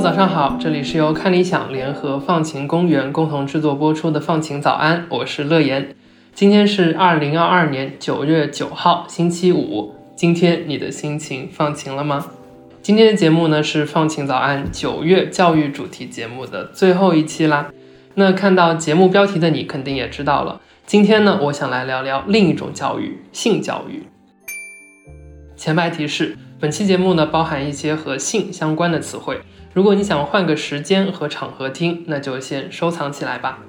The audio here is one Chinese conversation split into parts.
早上好，这里是由看理想联合放晴公园共同制作播出的《放晴早安》，我是乐言。今天是二零二二年九月九号，星期五。今天你的心情放晴了吗？今天的节目呢是《放晴早安》九月教育主题节目的最后一期啦。那看到节目标题的你肯定也知道了，今天呢我想来聊聊另一种教育——性教育。前排提示：本期节目呢包含一些和性相关的词汇。如果你想换个时间和场合听，那就先收藏起来吧。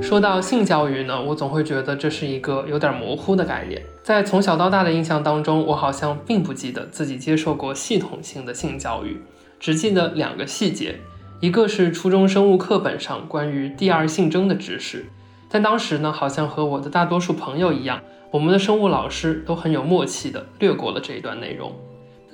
说到性教育呢，我总会觉得这是一个有点模糊的概念。在从小到大的印象当中，我好像并不记得自己接受过系统性的性教育，只记得两个细节，一个是初中生物课本上关于第二性征的知识，但当时呢，好像和我的大多数朋友一样，我们的生物老师都很有默契的略过了这一段内容。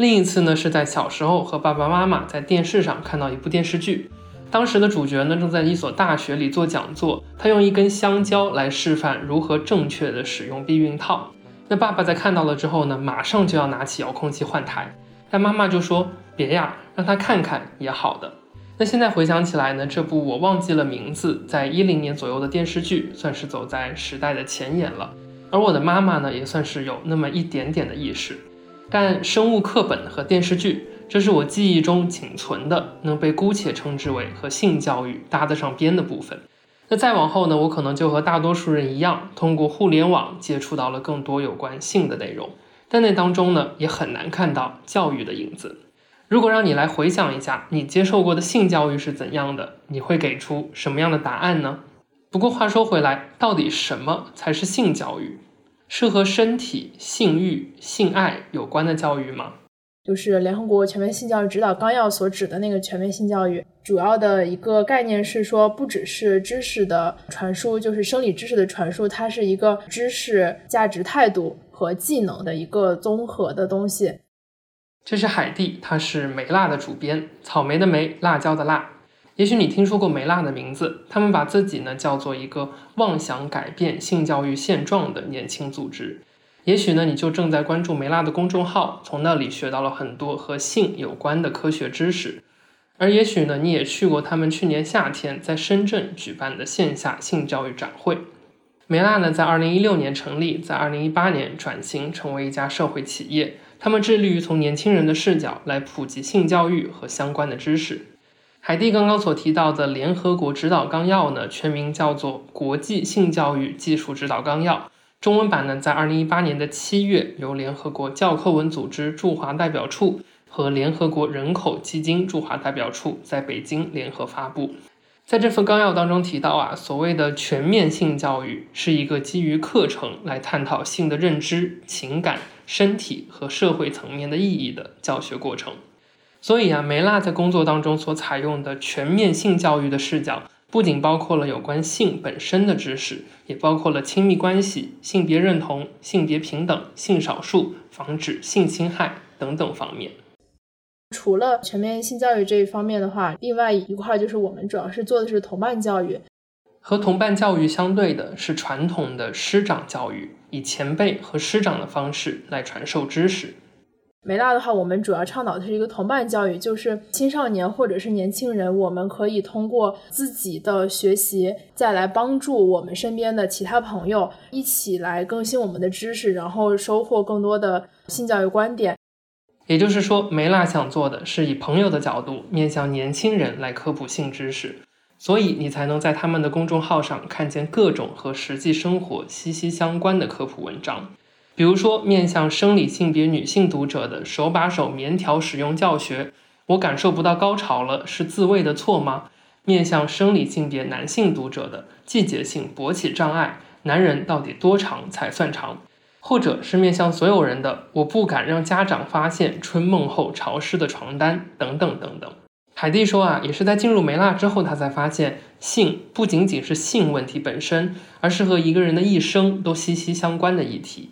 另一次呢，是在小时候和爸爸妈妈在电视上看到一部电视剧，当时的主角呢正在一所大学里做讲座，他用一根香蕉来示范如何正确的使用避孕套。那爸爸在看到了之后呢，马上就要拿起遥控器换台，但妈妈就说别呀，让他看看也好的。那现在回想起来呢，这部我忘记了名字，在一零年左右的电视剧，算是走在时代的前沿了。而我的妈妈呢，也算是有那么一点点的意识。但生物课本和电视剧，这是我记忆中仅存的能被姑且称之为和性教育搭得上边的部分。那再往后呢，我可能就和大多数人一样，通过互联网接触到了更多有关性的内容，但那当中呢，也很难看到教育的影子。如果让你来回想一下，你接受过的性教育是怎样的，你会给出什么样的答案呢？不过话说回来，到底什么才是性教育？是和身体、性欲、性爱有关的教育吗？就是联合国全面性教育指导纲要所指的那个全面性教育，主要的一个概念是说，不只是知识的传输，就是生理知识的传输，它是一个知识、价值、态度和技能的一个综合的东西。这是海蒂，她是梅辣的主编，草莓的莓，辣椒的辣。也许你听说过梅拉的名字，他们把自己呢叫做一个妄想改变性教育现状的年轻组织。也许呢你就正在关注梅拉的公众号，从那里学到了很多和性有关的科学知识。而也许呢你也去过他们去年夏天在深圳举办的线下性教育展会。梅拉呢在二零一六年成立，在二零一八年转型成为一家社会企业，他们致力于从年轻人的视角来普及性教育和相关的知识。海蒂刚刚所提到的联合国指导纲要呢，全名叫做《国际性教育技术指导纲要》，中文版呢在二零一八年的七月由联合国教科文组织驻华代表处和联合国人口基金驻华代表处在北京联合发布。在这份纲要当中提到啊，所谓的全面性教育是一个基于课程来探讨性的认知、情感、身体和社会层面的意义的教学过程。所以啊，梅拉在工作当中所采用的全面性教育的视角，不仅包括了有关性本身的知识，也包括了亲密关系、性别认同、性别平等、性少数、防止性侵害等等方面。除了全面性教育这一方面的话，另外一块就是我们主要是做的是同伴教育。和同伴教育相对的是传统的师长教育，以前辈和师长的方式来传授知识。梅拉的话，我们主要倡导的是一个同伴教育，就是青少年或者是年轻人，我们可以通过自己的学习，再来帮助我们身边的其他朋友，一起来更新我们的知识，然后收获更多的性教育观点。也就是说，梅拉想做的是以朋友的角度，面向年轻人来科普性知识，所以你才能在他们的公众号上看见各种和实际生活息息相关的科普文章。比如说，面向生理性别女性读者的手把手棉条使用教学，我感受不到高潮了，是自慰的错吗？面向生理性别男性读者的季节性勃起障碍，男人到底多长才算长？或者是面向所有人的，我不敢让家长发现春梦后潮湿的床单，等等等等。海蒂说啊，也是在进入梅辣之后，他才发现性不仅仅是性问题本身，而是和一个人的一生都息息相关的议题。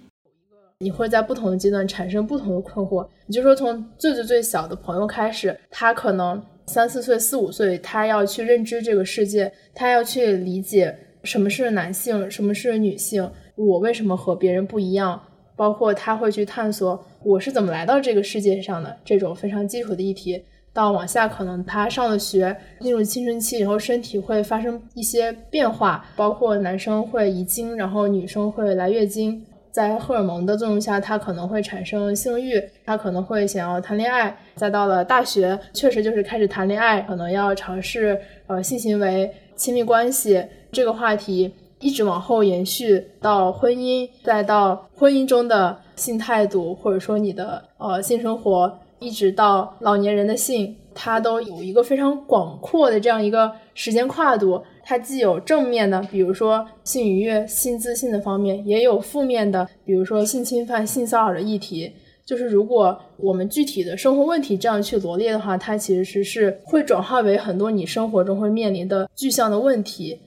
你会在不同的阶段产生不同的困惑。你就说从最最最小的朋友开始，他可能三四岁、四五岁，他要去认知这个世界，他要去理解什么是男性，什么是女性，我为什么和别人不一样，包括他会去探索我是怎么来到这个世界上的这种非常基础的议题。到往下，可能他上了学，进入青春期，然后身体会发生一些变化，包括男生会遗精，然后女生会来月经，在荷尔蒙的作用下，他可能会产生性欲，他可能会想要谈恋爱。再到了大学，确实就是开始谈恋爱，可能要尝试呃性行为、亲密关系这个话题，一直往后延续到婚姻，再到婚姻中的性态度，或者说你的呃性生活。一直到老年人的性，它都有一个非常广阔的这样一个时间跨度。它既有正面的，比如说性愉悦、性自信的方面，也有负面的，比如说性侵犯、性骚扰的议题。就是如果我们具体的生活问题这样去罗列的话，它其实是会转化为很多你生活中会面临的具象的问题。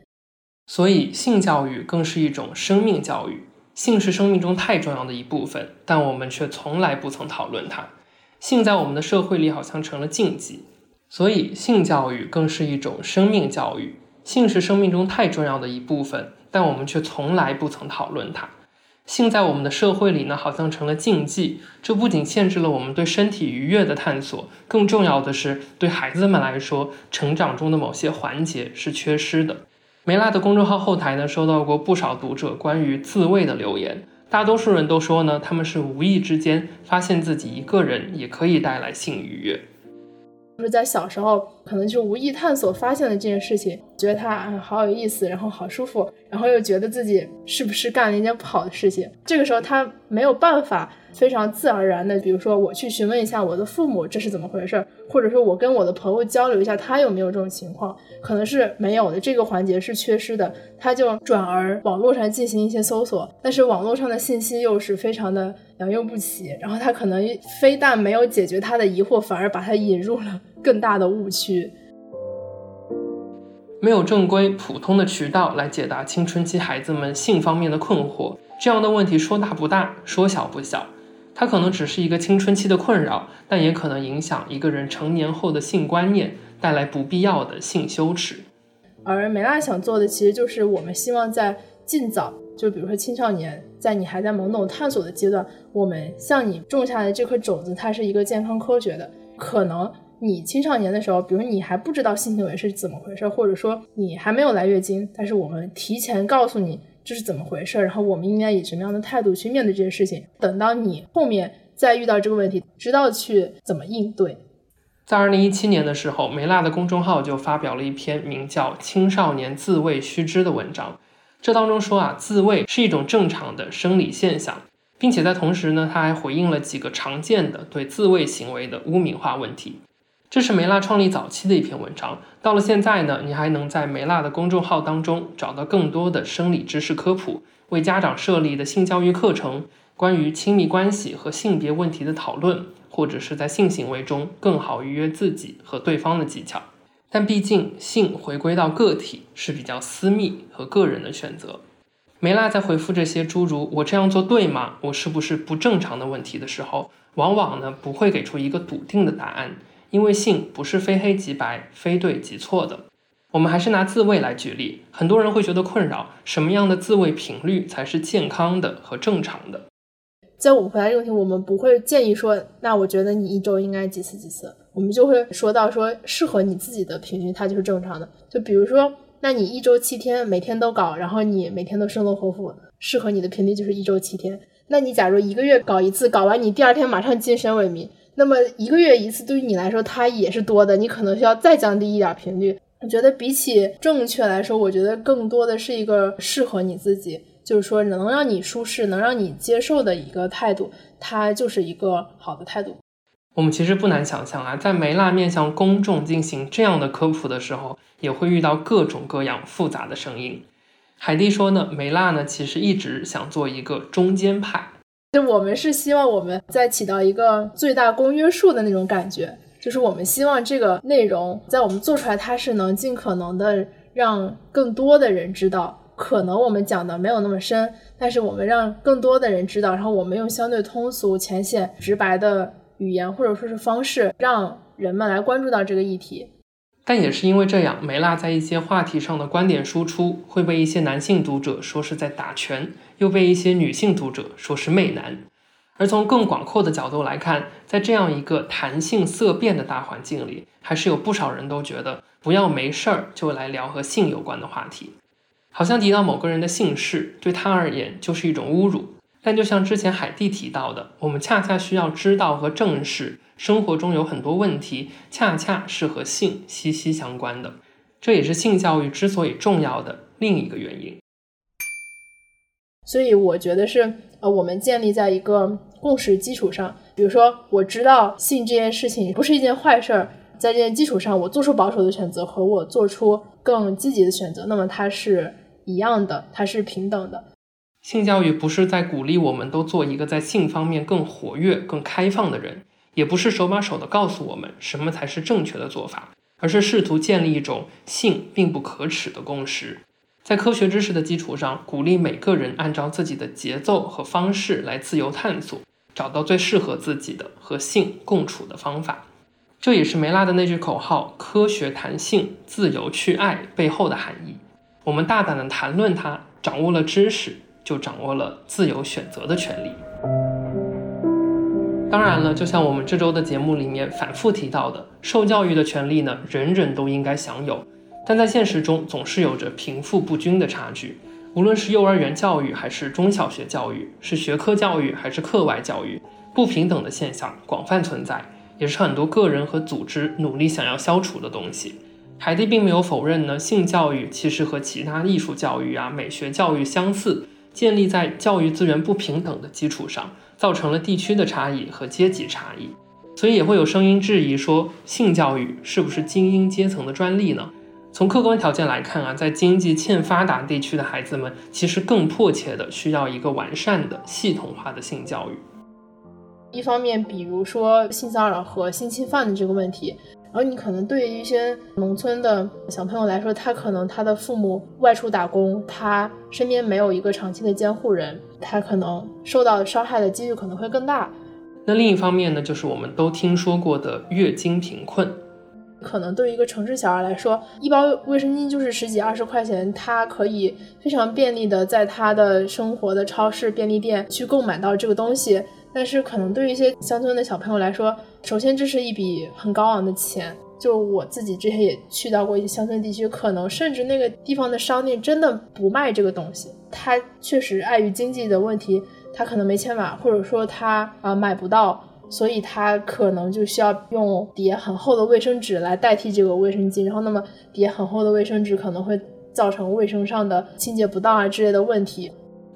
所以，性教育更是一种生命教育。性是生命中太重要的一部分，但我们却从来不曾讨论它。性在我们的社会里好像成了禁忌，所以性教育更是一种生命教育。性是生命中太重要的一部分，但我们却从来不曾讨论它。性在我们的社会里呢，好像成了禁忌。这不仅限制了我们对身体愉悦的探索，更重要的是，对孩子们来说，成长中的某些环节是缺失的。梅拉的公众号后台呢，收到过不少读者关于自慰的留言。大多数人都说呢，他们是无意之间发现自己一个人也可以带来性愉悦。就是在小时候，可能就无意探索发现了这件事情，觉得他啊好有意思，然后好舒服，然后又觉得自己是不是干了一件不好的事情。这个时候他没有办法。非常自然而然的，比如说我去询问一下我的父母这是怎么回事，或者说我跟我的朋友交流一下他有没有这种情况，可能是没有的，这个环节是缺失的，他就转而网络上进行一些搜索，但是网络上的信息又是非常的良莠不齐，然后他可能非但没有解决他的疑惑，反而把他引入了更大的误区，没有正规普通的渠道来解答青春期孩子们性方面的困惑，这样的问题说大不大，说小不小。它可能只是一个青春期的困扰，但也可能影响一个人成年后的性观念，带来不必要的性羞耻。而梅拉想做的，其实就是我们希望在尽早，就比如说青少年，在你还在懵懂探索的阶段，我们向你种下的这颗种子，它是一个健康科学的。可能你青少年的时候，比如你还不知道性行为是怎么回事，或者说你还没有来月经，但是我们提前告诉你。这是怎么回事？然后我们应该以什么样的态度去面对这些事情？等到你后面再遇到这个问题，知道去怎么应对。在二零一七年的时候，梅辣的公众号就发表了一篇名叫《青少年自慰须知》的文章。这当中说啊，自慰是一种正常的生理现象，并且在同时呢，他还回应了几个常见的对自慰行为的污名化问题。这是梅拉创立早期的一篇文章。到了现在呢，你还能在梅拉的公众号当中找到更多的生理知识科普，为家长设立的性教育课程，关于亲密关系和性别问题的讨论，或者是在性行为中更好愉悦自己和对方的技巧。但毕竟性回归到个体是比较私密和个人的选择。梅拉在回复这些诸如“我这样做对吗？我是不是不正常的问题”的时候，往往呢不会给出一个笃定的答案。因为性不是非黑即白、非对即错的。我们还是拿自慰来举例，很多人会觉得困扰：什么样的自慰频率才是健康的和正常的？在我们回答这个问题，我们不会建议说，那我觉得你一周应该几次几次。我们就会说到说，适合你自己的频率，它就是正常的。就比如说，那你一周七天，每天都搞，然后你每天都生龙活虎，适合你的频率就是一周七天。那你假如一个月搞一次，搞完你第二天马上精神萎靡。那么一个月一次对于你来说，它也是多的，你可能需要再降低一点频率。我觉得比起正确来说，我觉得更多的是一个适合你自己，就是说能让你舒适、能让你接受的一个态度，它就是一个好的态度。我们其实不难想象啊，在梅辣面向公众进行这样的科普的时候，也会遇到各种各样复杂的声音。海蒂说呢，梅辣呢其实一直想做一个中间派。就我们是希望我们在起到一个最大公约数的那种感觉，就是我们希望这个内容在我们做出来，它是能尽可能的让更多的人知道。可能我们讲的没有那么深，但是我们让更多的人知道，然后我们用相对通俗、浅显、直白的语言或者说是方式，让人们来关注到这个议题。但也是因为这样，梅拉在一些话题上的观点输出会被一些男性读者说是在打拳，又被一些女性读者说是媚男。而从更广阔的角度来看，在这样一个谈性色变的大环境里，还是有不少人都觉得不要没事儿就来聊和性有关的话题，好像提到某个人的姓氏对他而言就是一种侮辱。但就像之前海蒂提到的，我们恰恰需要知道和正视生活中有很多问题，恰恰是和性息息相关的。这也是性教育之所以重要的另一个原因。所以我觉得是，呃，我们建立在一个共识基础上。比如说，我知道性这件事情不是一件坏事儿，在这件基础上，我做出保守的选择和我做出更积极的选择，那么它是一样的，它是平等的。性教育不是在鼓励我们都做一个在性方面更活跃、更开放的人，也不是手把手的告诉我们什么才是正确的做法，而是试图建立一种性并不可耻的共识，在科学知识的基础上，鼓励每个人按照自己的节奏和方式来自由探索，找到最适合自己的和性共处的方法。这也是梅拉的那句口号“科学谈性，自由去爱”背后的含义。我们大胆的谈论它，掌握了知识。就掌握了自由选择的权利。当然了，就像我们这周的节目里面反复提到的，受教育的权利呢，人人都应该享有。但在现实中，总是有着贫富不均的差距。无论是幼儿园教育还是中小学教育，是学科教育还是课外教育，不平等的现象广泛存在，也是很多个人和组织努力想要消除的东西。海蒂并没有否认呢，性教育其实和其他艺术教育啊、美学教育相似。建立在教育资源不平等的基础上，造成了地区的差异和阶级差异，所以也会有声音质疑说，性教育是不是精英阶层的专利呢？从客观条件来看啊，在经济欠发达地区的孩子们，其实更迫切的需要一个完善的、系统化的性教育。一方面，比如说性骚扰和性侵犯的这个问题。而你可能对于一些农村的小朋友来说，他可能他的父母外出打工，他身边没有一个长期的监护人，他可能受到伤害的几率可能会更大。那另一方面呢，就是我们都听说过的月经贫困，可能对于一个城市小孩来说，一包卫生巾就是十几二十块钱，他可以非常便利的在他的生活的超市、便利店去购买到这个东西。但是可能对于一些乡村的小朋友来说，首先这是一笔很高昂的钱。就我自己之前也去到过一些乡村地区，可能甚至那个地方的商店真的不卖这个东西。他确实碍于经济的问题，他可能没钱买，或者说他啊买不到，所以他可能就需要用叠很厚的卫生纸来代替这个卫生巾。然后那么叠很厚的卫生纸可能会造成卫生上的清洁不当啊之类的问题。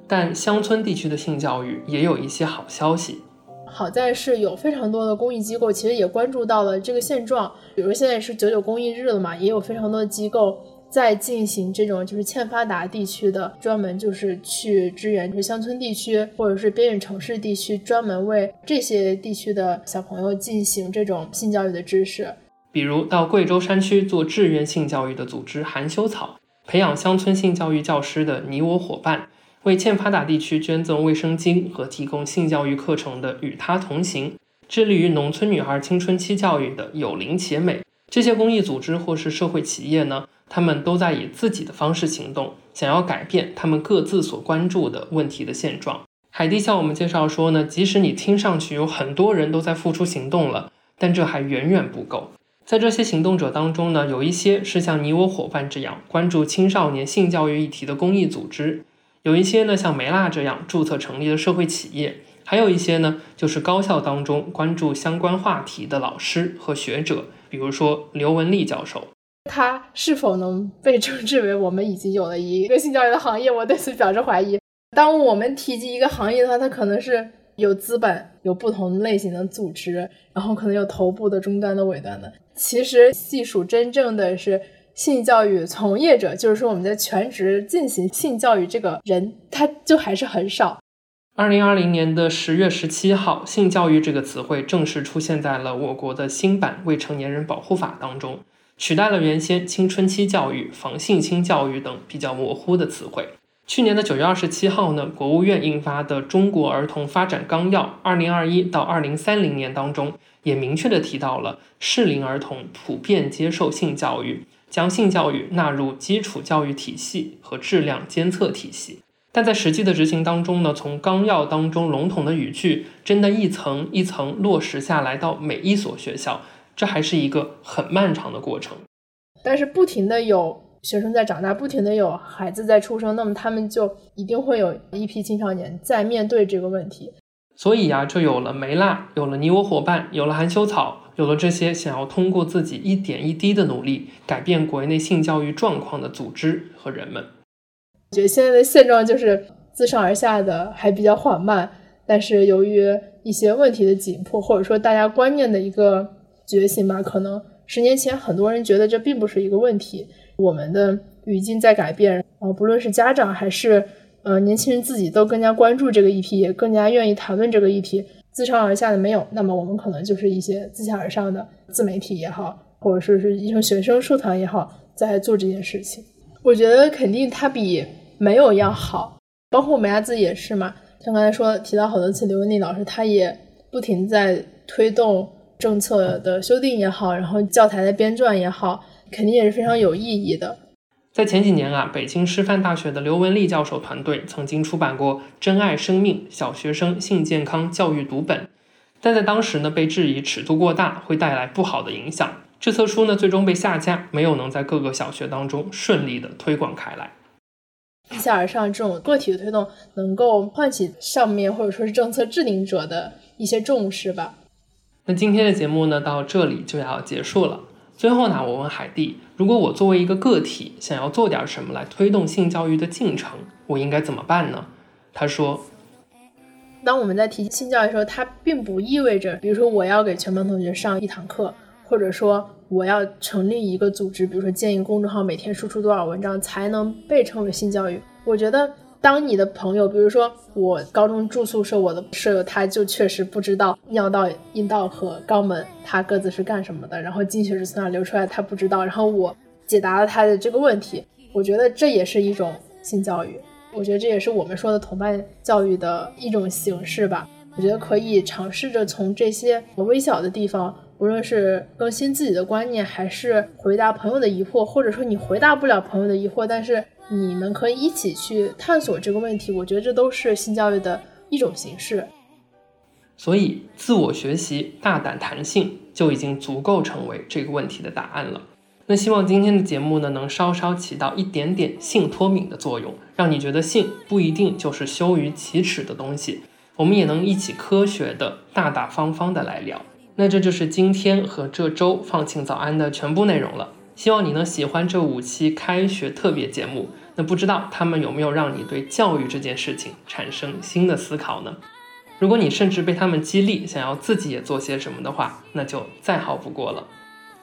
但乡村地区的性教育也有一些好消息，好在是有非常多的公益机构，其实也关注到了这个现状。比如现在是九九公益日了嘛，也有非常多的机构在进行这种就是欠发达地区的，专门就是去支援，就是乡村地区或者是边远城市地区，专门为这些地区的小朋友进行这种性教育的知识。比如到贵州山区做志愿性教育的组织含羞草，培养乡村性教育教师的你我伙伴。为欠发达地区捐赠卫生巾和提供性教育课程的与他同行，致力于农村女孩青春期教育的有灵且美，这些公益组织或是社会企业呢，他们都在以自己的方式行动，想要改变他们各自所关注的问题的现状。海蒂向我们介绍说呢，即使你听上去有很多人都在付出行动了，但这还远远不够。在这些行动者当中呢，有一些是像你我伙伴这样关注青少年性教育议题的公益组织。有一些呢，像梅辣这样注册成立的社会企业，还有一些呢，就是高校当中关注相关话题的老师和学者，比如说刘文丽教授。他是否能被称之为我们已经有了一个性教育的行业？我对此表示怀疑。当我们提及一个行业的话，它可能是有资本、有不同类型的组织，然后可能有头部的、终端的、尾端的。其实细数真正的是。性教育从业者，就是说我们在全职进行性教育这个人，他就还是很少。二零二零年的十月十七号，性教育这个词汇正式出现在了我国的新版未成年人保护法当中，取代了原先青春期教育、防性侵教育等比较模糊的词汇。去年的九月二十七号呢，国务院印发的《中国儿童发展纲要（二零二一到二零三零年）》当中，也明确的提到了适龄儿童普遍接受性教育，将性教育纳入基础教育体系和质量监测体系。但在实际的执行当中呢，从纲要当中笼统的语句，真的一层一层落实下来到每一所学校，这还是一个很漫长的过程。但是不停的有。学生在长大，不停的有孩子在出生，那么他们就一定会有一批青少年在面对这个问题。所以呀，就有了梅辣，有了你我伙伴，有了含羞草，有了这些想要通过自己一点一滴的努力改变国内性教育状况的组织和人们。我觉得现在的现状就是自上而下的还比较缓慢，但是由于一些问题的紧迫，或者说大家观念的一个觉醒吧，可能十年前很多人觉得这并不是一个问题。我们的语境在改变，啊，不论是家长还是呃年轻人自己，都更加关注这个议题，也更加愿意谈论这个议题。自上而下的没有，那么我们可能就是一些自下而上的自媒体也好，或者说是一些学生社团也好，在做这件事情。我觉得肯定它比没有要好，包括我们家自己也是嘛。像刚才说提到好多次，刘文丽老师，他也不停在推动政策的修订也好，然后教材的编撰也好。肯定也是非常有意义的。在前几年啊，北京师范大学的刘文丽教授团队曾经出版过《珍爱生命：小学生性健康教育读本》，但在当时呢，被质疑尺度过大，会带来不好的影响。这册书呢，最终被下架，没有能在各个小学当中顺利的推广开来。自下而上这种个体的推动，能够唤起上面或者说是政策制定者的一些重视吧。那今天的节目呢，到这里就要结束了。最后呢，我问海蒂：如果我作为一个个体，想要做点什么来推动性教育的进程，我应该怎么办呢？他说：当我们在提性教育的时候，它并不意味着，比如说我要给全班同学上一堂课，或者说我要成立一个组织，比如说建议公众号，每天输出多少文章才能被称为性教育。我觉得。当你的朋友，比如说我高中住宿舍，我的舍友他就确实不知道尿道、阴道和肛门它各自是干什么的，然后经血是从哪流出来，他不知道。然后我解答了他的这个问题，我觉得这也是一种性教育，我觉得这也是我们说的同伴教育的一种形式吧。我觉得可以尝试着从这些微小的地方，无论是更新自己的观念，还是回答朋友的疑惑，或者说你回答不了朋友的疑惑，但是。你们可以一起去探索这个问题，我觉得这都是性教育的一种形式。所以，自我学习、大胆谈性就已经足够成为这个问题的答案了。那希望今天的节目呢，能稍稍起到一点点性脱敏的作用，让你觉得性不一定就是羞于启齿的东西，我们也能一起科学的、大大方方的来聊。那这就是今天和这周放晴早安的全部内容了。希望你能喜欢这五期开学特别节目。那不知道他们有没有让你对教育这件事情产生新的思考呢？如果你甚至被他们激励，想要自己也做些什么的话，那就再好不过了。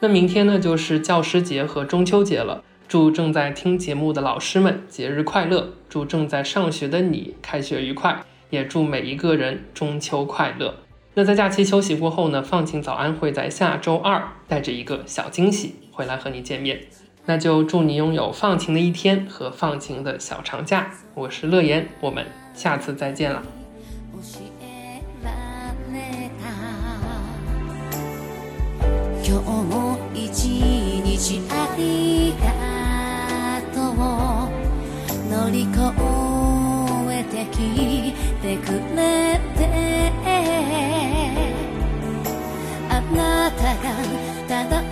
那明天呢，就是教师节和中秋节了。祝正在听节目的老师们节日快乐！祝正在上学的你开学愉快！也祝每一个人中秋快乐！那在假期休息过后呢，放晴早安会在下周二带着一个小惊喜。回来和你见面，那就祝你拥有放晴的一天和放晴的小长假。我是乐言，我们下次再见了。ただ